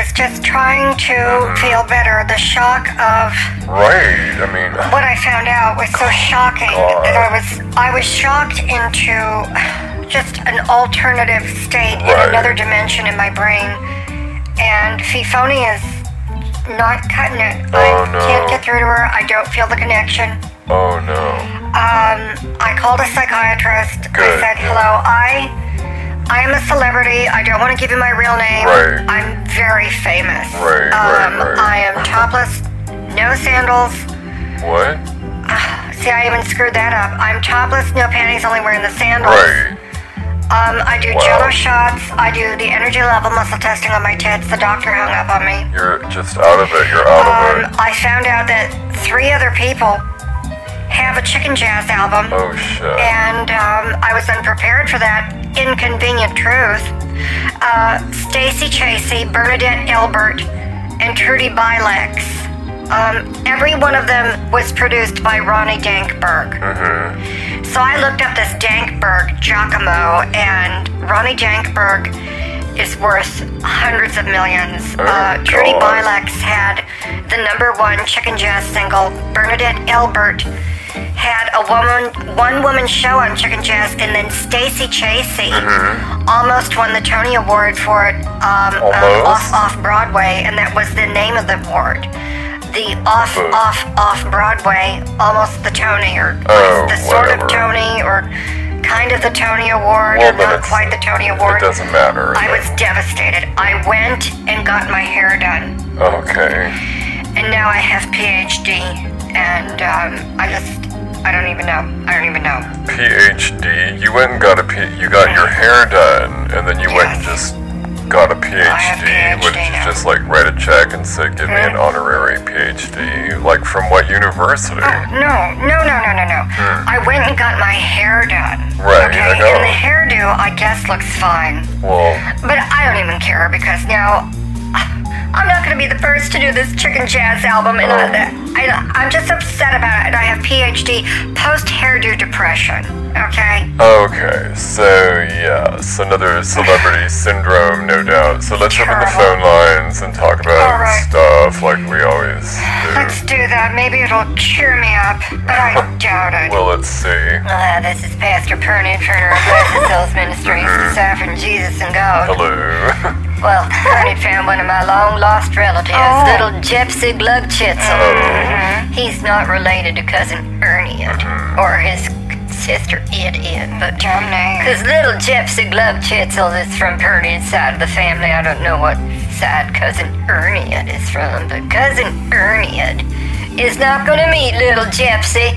was just trying to feel better. The shock of Right. I mean, what I found out was so shocking God. that I was I was shocked into just an alternative state Right. in another dimension in my brain. And Fifoni is not cutting it. Oh, I no. can't get through to her. I don't feel the connection. oh no. Um, I called a psychiatrist. I said, "Hello, I, I am a celebrity. I don't want to give you my real name. Right. I'm very famous. Right, right, um, right. I am topless, no sandals. What? See, I even screwed that up. I'm topless, no panties, only wearing the sandals. Right. Um, I do Wow. jello shots. I do the energy level muscle testing on my tits. The doctor hung up on me. You're just out of it. You're out of Um, it. I found out that three other people have a Chicken Jazz album. Oh shit. and um, I was unprepared for that inconvenient truth. Uh, Stacy Chasey, Bernadette Elbert, and Trudy Bilex. Um, every one of them was produced by Ronnie Dankberg. Mm-hmm. So I looked up this Dankberg Giacomo, and Ronnie Dankberg is worth hundreds of millions. Oh, uh, Trudy God. Bilex had the number one chicken jazz single. Bernadette Elbert had a woman, one woman show on chicken jazz, and then Stacy Chasey almost won the Tony Award for it um, um, off off Broadway, and that was the name of the award. The off off off Broadway, almost the Tony, or Oh, the sort whatever. of Tony, or kind of the Tony Award, Well, or not quite the Tony Award. It doesn't matter. I was devastated. I went and got my hair done, Okay. and now I have PhD, and um, I just, I don't even know. I don't even know. PhD. You went and got a P. You got your hair done, and then you went and just got a have PhD, which PhD is just like write a check and say, "Give me an honorary PhD." Like from what university? No, no, no, no, no, no. I went and got my hair done. Hmm. Right, Okay, I know. and the hairdo, I guess, looks fine. Well, But I don't even care because now I'm not going to be the first to do this Chicken Jazz album, and I, I, I'm just upset about it. And I have PhD post hairdo depression. Okay. okay. So yes, another celebrity syndrome, no doubt. So let's open the phone lines and talk about right. stuff like we always do. Let's do. that. Maybe it'll cheer me up, but I doubt it. Well, let's see. Uh, this is Pastor Pernod Turner of Blessed Souls Ministries, deciphering Jesus and God. Hello. Well, Pernod found one of my long lost relatives, Oh. little Gypsy Glug Chitzel. Oh. Mm-hmm. He's not related to cousin Ernie uh, or his sister Ed Ed, but oh, because little Gypsy Glug Chitzel is from Pernod's side of the family. I don't know what side cousin Ernie is from, but cousin Ernie is not going to meet little Gypsy.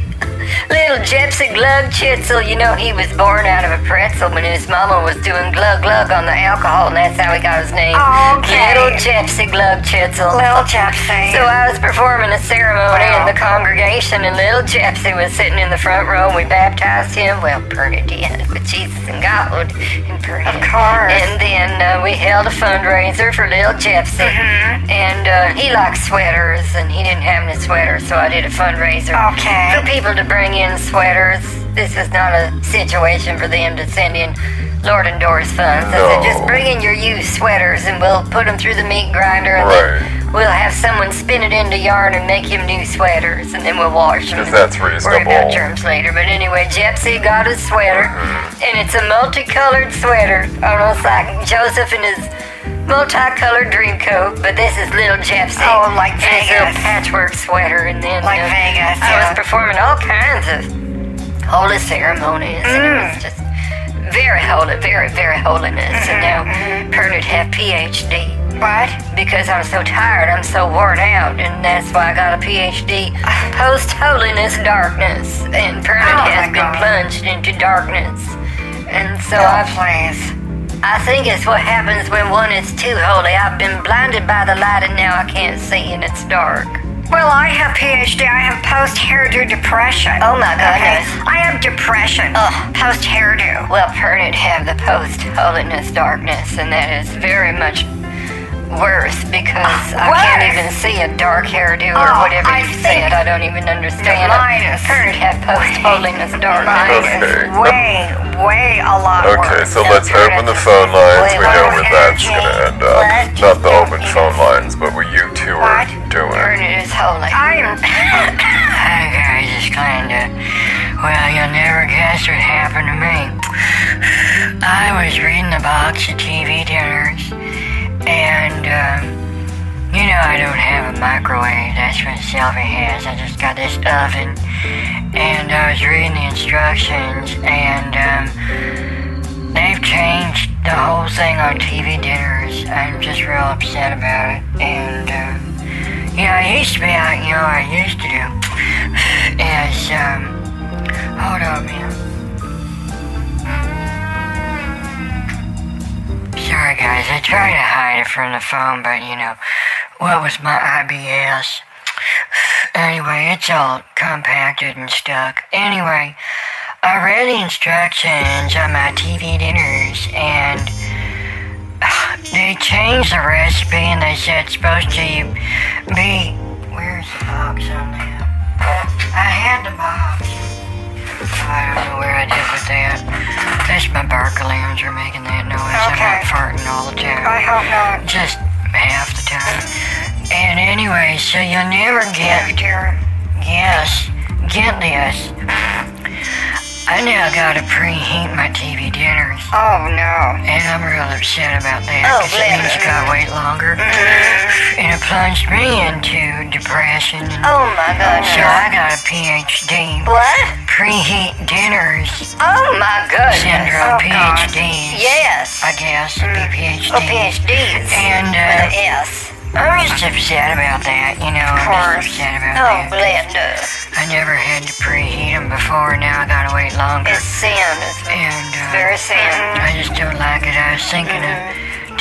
Little Gypsy Glug Chitzel, you know he was born out of a pretzel when his mama was doing glug glug on the alcohol, and that's how he got his name. Okay. Little Gypsy Glug Chitzel. Little Gypsy. So I was performing a ceremony in the congregation, and little Gypsy was sitting in the front row, and we baptized him. Well, did, with Jesus and God, and Pernod. Of course. And then uh, we held a fundraiser for little Gypsy, Mm-hmm. and uh, he liked sweaters, and he didn't have any sweaters, so I did a fundraiser Okay. for people to bring in sweaters. This is not a situation for them to send in Lord and Doris funds. I said, just bring in your used sweaters, and we'll put them through the meat grinder, and Right. we'll have someone spin it into yarn and make him new sweaters, and then we'll wash them. 'Cause that's reasonable. Worry about germs later. But anyway, Gypsy got a sweater, Mm-hmm. and it's a multicolored sweater, almost like Joseph and his multicolored dream coat. But this is little Gypsy. Oh, like in his little Vegas. patchwork sweater, and then Like uh, Vegas, I was performing all kinds of holy ceremonies, and it mm. was just very holy, very, very holiness. Mm-hmm, mm-hmm. And now Pernod have PhD What? because I'm so tired, I'm so worn out, and that's why I got a PhD. Post holiness darkness, and Pernod Oh, has been God. plunged into darkness. And so Oh, I've, please. I think it's what happens when one is too holy. I've been blinded by the light, and now I can't see, and it's dark. Well, I have PhD. I have post hairdo depression. Oh, my Okay. goodness. I have depression. Ugh. Post hairdo. Well, Pernod have the post holiness darkness, and that is very much worse because I can't even see a dark hairdo or Oh, whatever I you think said. I don't even understand. mine is- Pernod have post holiness darkness. Mine Okay. way, way a lot Okay, worse. so No, let's Pernod open the phone lines. wait, We know where that's gonna end up. What? Not the open phone lines, but where you two are doing. Kurt is holy. I'm. Hi guys, it's Glenda. Well, you'll never guess what happened to me. I was reading the box of TV dinners, and um, you know I don't have a microwave. That's what Sylvie has. I just got this oven, and I was reading the instructions, and um, they've changed the whole thing on TV dinners. I'm just real upset about it, and. Um, yeah, I used to be out, you know, I used to do is, um, hold on, man. I try to hide it from the phone, but, you know, what was my IBS? Anyway, it's all compacted and stuck. Anyway, I read the instructions on my TV dinners, and they changed the recipe and they said it's supposed to be. Where's the box on that? I had the box. I don't know where I did with that. That's my Barcaloons are making that farting all the time. I hope not. Just half the time. And anyway, so you'll never oh, get. Dear. Yes, get this. I now gotta preheat my TV dinners. Oh no. And I'm real upset about that Oh, because it means you gotta wait longer. Mm-hmm. And it plunged me into depression. Oh my so gosh. I got a PhD. What? Preheat dinners Oh my goodness. syndrome, Oh, God. Yes. I guess, it'd be. Oh, PhDs. And With uh, an S. I'm just upset about that, you know. I'm course. just upset about Oh, that. Glenda. I never had to preheat them before, now I gotta wait longer. It's sin. It's And uh, very sin. I just don't like it. I was thinking of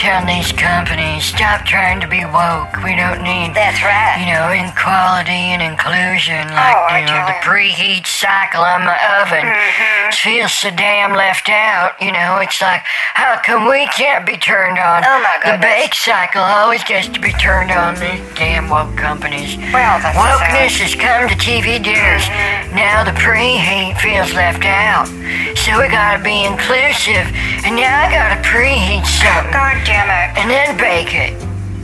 telling these companies, stop trying to be woke. We don't need, That's right. you know, equality and inclusion oh, like, Oh, you know, the preheat cycle on my oven. Mm-hmm. It feels so damn left out, you know. It's like, how come we can't be turned on? Oh, my god. The bake cycle always gets to be turned on. These damn woke companies. Well, that's Wokeness has come to TV dinners. Mm-hmm. Now the preheat feels left out. So we gotta be inclusive. And now I gotta preheat something. God And then bake it.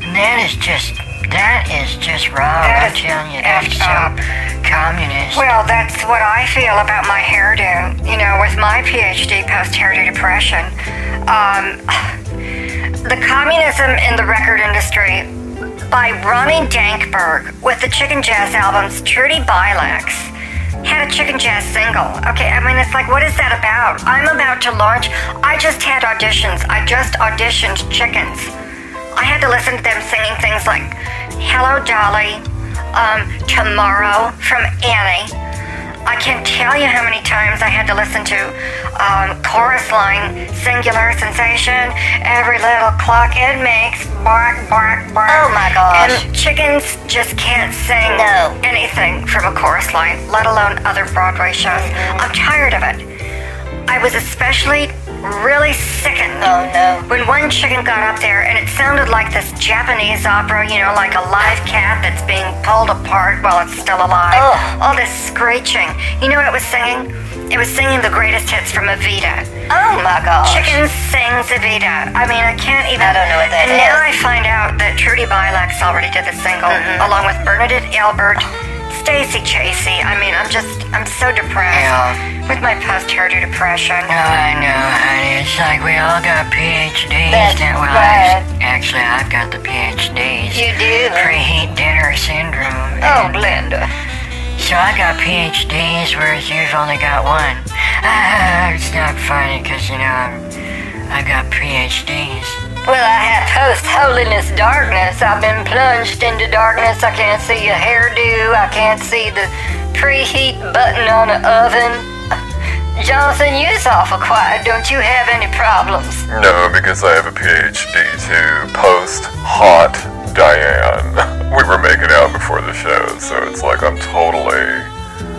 And that is just, that is just wrong. That I'm telling you, that's so up. communist. Well, that's what I feel about my hairdo. You know, with my PhD post hairdo depression. Um, the communism in the record industry by Ronnie Dankberg with the Chicken Jazz albums Trudy Bilex had a Chicken Jazz single. Okay, I mean, it's like, what is that about? I'm about to launch. I just had auditions. I just auditioned chickens. I had to listen to them singing things like Hello Dolly, um, Tomorrow from Annie. I can't tell you how many times I had to listen to um, chorus line, singular sensation, every little clock it makes, bark, bark, bark. Oh my gosh. And chickens just can't sing No. anything from a chorus line, let alone other Broadway shows. I'm tired of it. I was especially really sickened Oh no. when one chicken got up there and it sounded like this Japanese opera, you know, like a live cat that's being pulled apart while it's still alive. Ugh. All this screeching. You know what it was singing? It was singing the greatest hits from Evita. Oh my gosh. Chicken sings Evita. I mean, I can't even. I don't know what that and now. I find out that Trudy Bilex already did the single, Mm-hmm. along with Bernadette Albert, Stacy Chasey. I mean, I'm just, I'm so depressed Yeah. with my post hairdo depression. Oh, I know, honey. It's like we all got PhDs. That's now. Well, right. Actually, I've got the PhDs. You do? Preheat dinner syndrome. Oh, And Glenda. So I got PhDs, whereas you've only got one. Ah, it's not funny because, you know, I'm, I've got PhDs. Well, I have post holiness darkness. I've been plunged into darkness. I can't see a hairdo. I can't see the preheat button on the oven. Jonathan, you's awful quiet. Don't you have any problems? No, because I have a PhD to post hot Diane. We were making out before the show, so it's like I'm totally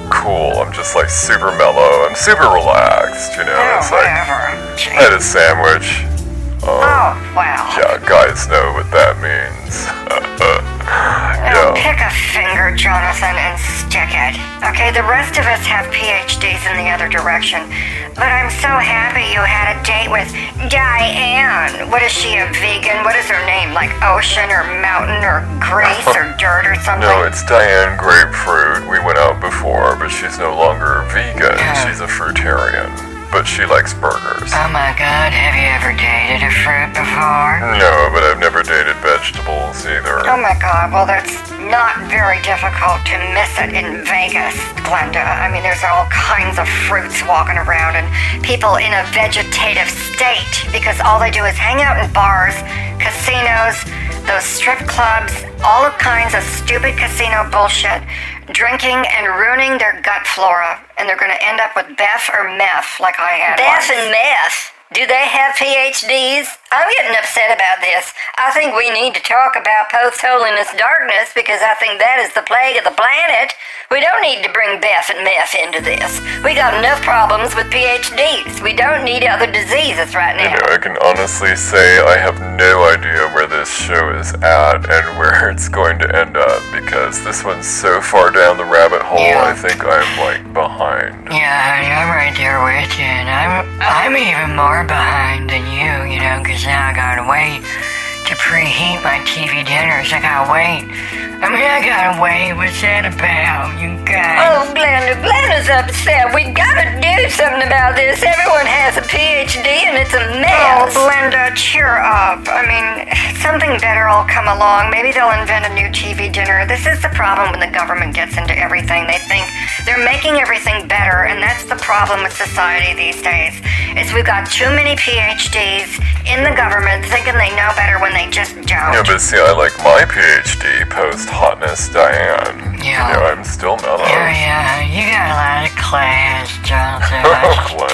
cool. I'm just like super mellow. I'm super relaxed, you know. Oh, it's like whatever. I had a sandwich. Oh, wow. Yeah, guys know what that means. Uh, uh, now yeah. pick a finger, Jonathan, and stick it. Okay, the rest of us have PhDs in the other direction. But I'm so happy you had a date with Diane. What is she, a vegan? What is her name? Like ocean or mountain or grace or dirt or something? No, it's Diane Grapefruit. We went out before, but she's no longer vegan. Oh. She's a fruitarian. But she likes burgers. Oh my god, have you ever dated a fruit before? No, but I've never dated vegetables either. Oh my god, well, that's not very difficult to miss it in Vegas, Glenda. I mean, there's all kinds of fruits walking around and people in a vegetative state because all they do is hang out in bars, casinos, those strip clubs, all kinds of stupid casino bullshit, drinking and ruining their gut flora, and they're gonna end up with Beth or meth like I had. Beth once. and meth. Do they have PhDs? I'm getting upset about this. I think we need to talk about post holiness darkness because I think that is the plague of the planet. We don't need to bring Beth and meth into this. We got enough problems with PhDs. We don't need other diseases right You now. know, I can honestly say I have no idea where this show is at and where it's going to end up because this one's so far down the rabbit hole. Yeah. I think I'm like behind. Yeah, honey, I'm right there with you, and I'm I'm even more behind than you, you know, 'cause now I gotta wait to preheat my TV dinners. I gotta wait. I mean, I gotta wait. What's that about, you guys? Oh, Glenda, Glenda's upset. We do something about this. Everyone has a PhD and it's a mess. Oh, mess. Glenda, cheer up. I mean, something better will come along. Maybe they'll invent a new TV dinner. This is the problem when the government gets into everything. They think they're making everything better, and that's the problem with society these days. Is we've got too many PhDs in the government thinking they know better when they just don't. Yeah, but see, I like my PhD post hotness, Diane. Yeah. You know, I'm still mellow. Yeah, yeah, class, Jonathan. Oh,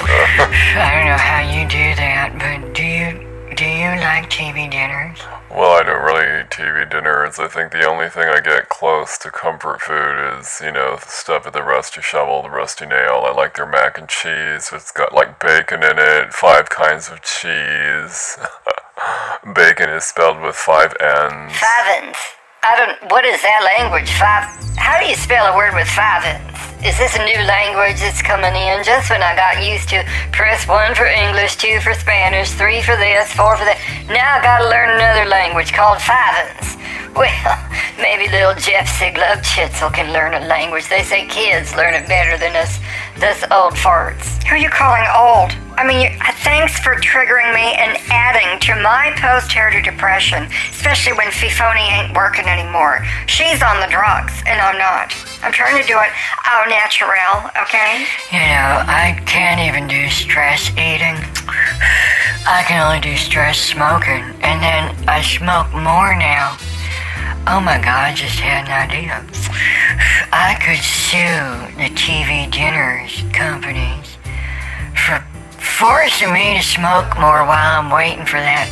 I, don't know how you do that, but do you do you like TV dinners? Well, I don't really eat TV dinners. I think the only thing I get close to comfort food is, you know, the stuff at the Rusty Shovel, the Rusty Nail. I like their mac and cheese. It's got like bacon in it, five kinds of cheese. bacon is spelled with five N's. Fivens. I don't. What is that language? Five. How do you spell a word with five N's? Is this a new language that's coming in? Just when I got used to press one for English, two for Spanish, three for this, four for that. Now I gotta learn another language called fivens. Well, maybe little Gypsy Glug Chitzel can learn a language. They say kids learn it better than us, us old farts. Who are you calling old? I mean, uh, thanks for triggering me and adding to my post-heritage depression, especially when Fifoni ain't working anymore. She's on the drugs, and I'm not. I'm trying to do it au naturel, okay? You know, I can't even do stress eating. I can only do stress smoking, and then I smoke more now. Oh my god, I just had an idea. I could sue the TV dinners companies forcing me to smoke more while I'm waiting for that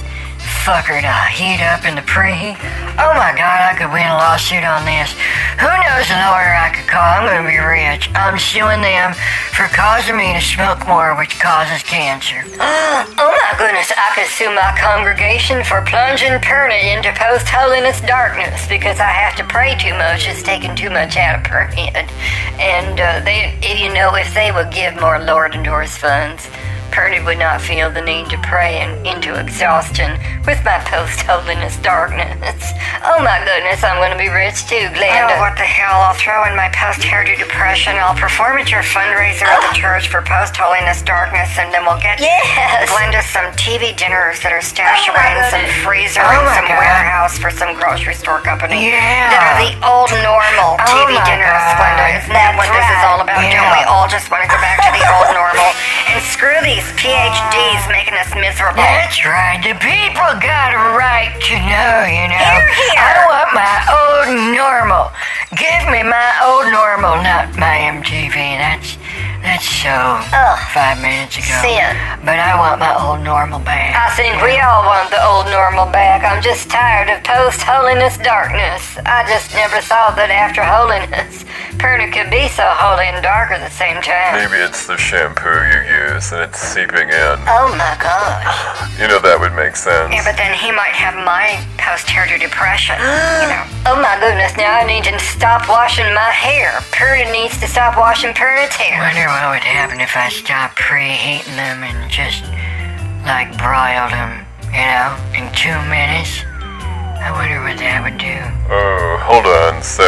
fucker to heat up in the preheat. Oh my god, I could win a lawsuit on this. Who knows the lawyer I could call? I'm gonna be rich. I'm suing them for causing me to smoke more, which causes cancer. Oh my goodness, I could sue my congregation for plunging Perna into post holiness darkness because I have to pray too much. It's taking too much out of Perna. And uh, they, you know, if they would give more Lord endorsed funds, Perna would not feel the need to pray and into exhaustion with my post holiness darkness. Oh my goodness, I'm going to be rich too, Glenda. Oh, what the hell? I'll throw in my post-heritage depression. I'll perform at your fundraiser at the ah. church for post-holiness darkness, and then we'll get Yes. Glenda some TV dinners that are stashed Oh, away in some freezer Oh, in some God. warehouse for some grocery store company. Yeah. That are the old normal Oh, TV dinners, God. Glenda. Isn't that what this is all about? right. Don't we all just want to go back to the old normal? And screw these PhDs making us miserable. That's right. The people got a right to know, you know. Hear, hear. I want my old normal. Give me my old normal, not my MTV. That's that's so Ugh. five minutes ago. Sin. But I want my old normal back. I think we all want the old normal back. I'm just tired of post holiness darkness. I just never thought that after holiness Perna could be so holy and dark at the same time. Maybe it's the shampoo you use and it's seeping in. Oh my god. You know, that would make sense. Yeah, but then he might have my post hairdo depression. you know. Oh my goodness, now I need to stop washing my hair. Perna needs to stop washing Perna's hair. Wonder what would happen if I stopped preheating them and just like broiled them, you know, in two minutes. I wonder what that would do. Oh, hold on. So,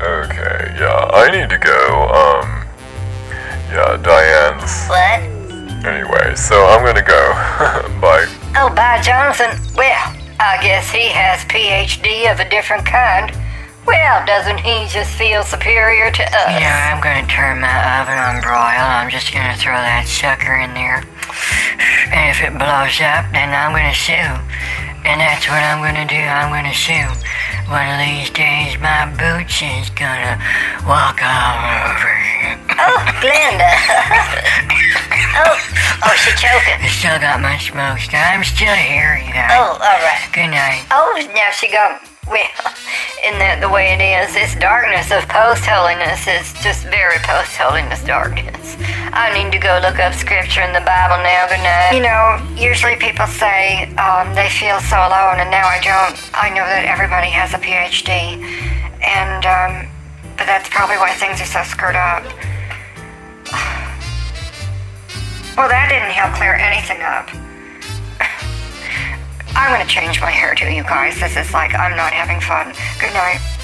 okay, yeah, I need to go. Um, yeah, Diane's. What? Anyway, so I'm gonna go. Bye. Oh, bye, Jonathan. Well, I guess he has PhD of a different kind. Well, doesn't he just feel superior to us? You know, I'm gonna turn my oven on broil. I'm just gonna throw that sucker in there. And if it blows up, then I'm gonna sue. And that's what I'm gonna do. I'm gonna sue. One of these days, my boots is gonna walk all over you. Oh, Glenda. oh, oh, she choking. I still got my smokestack. I'm still here, you guys. Oh, all right. Good night. Oh, now she gone. Well, in the, the way it is, this darkness of post holiness is just very post holiness darkness. I need to go look up scripture in the Bible now. Good night. You know, usually people say um, they feel so alone, and now I don't. I know that everybody has a PhD, and um, but that's probably why things are so screwed up. Well, that didn't help clear anything up. I'm gonna change my hairdo, you guys. This is like I'm not having fun. Good night.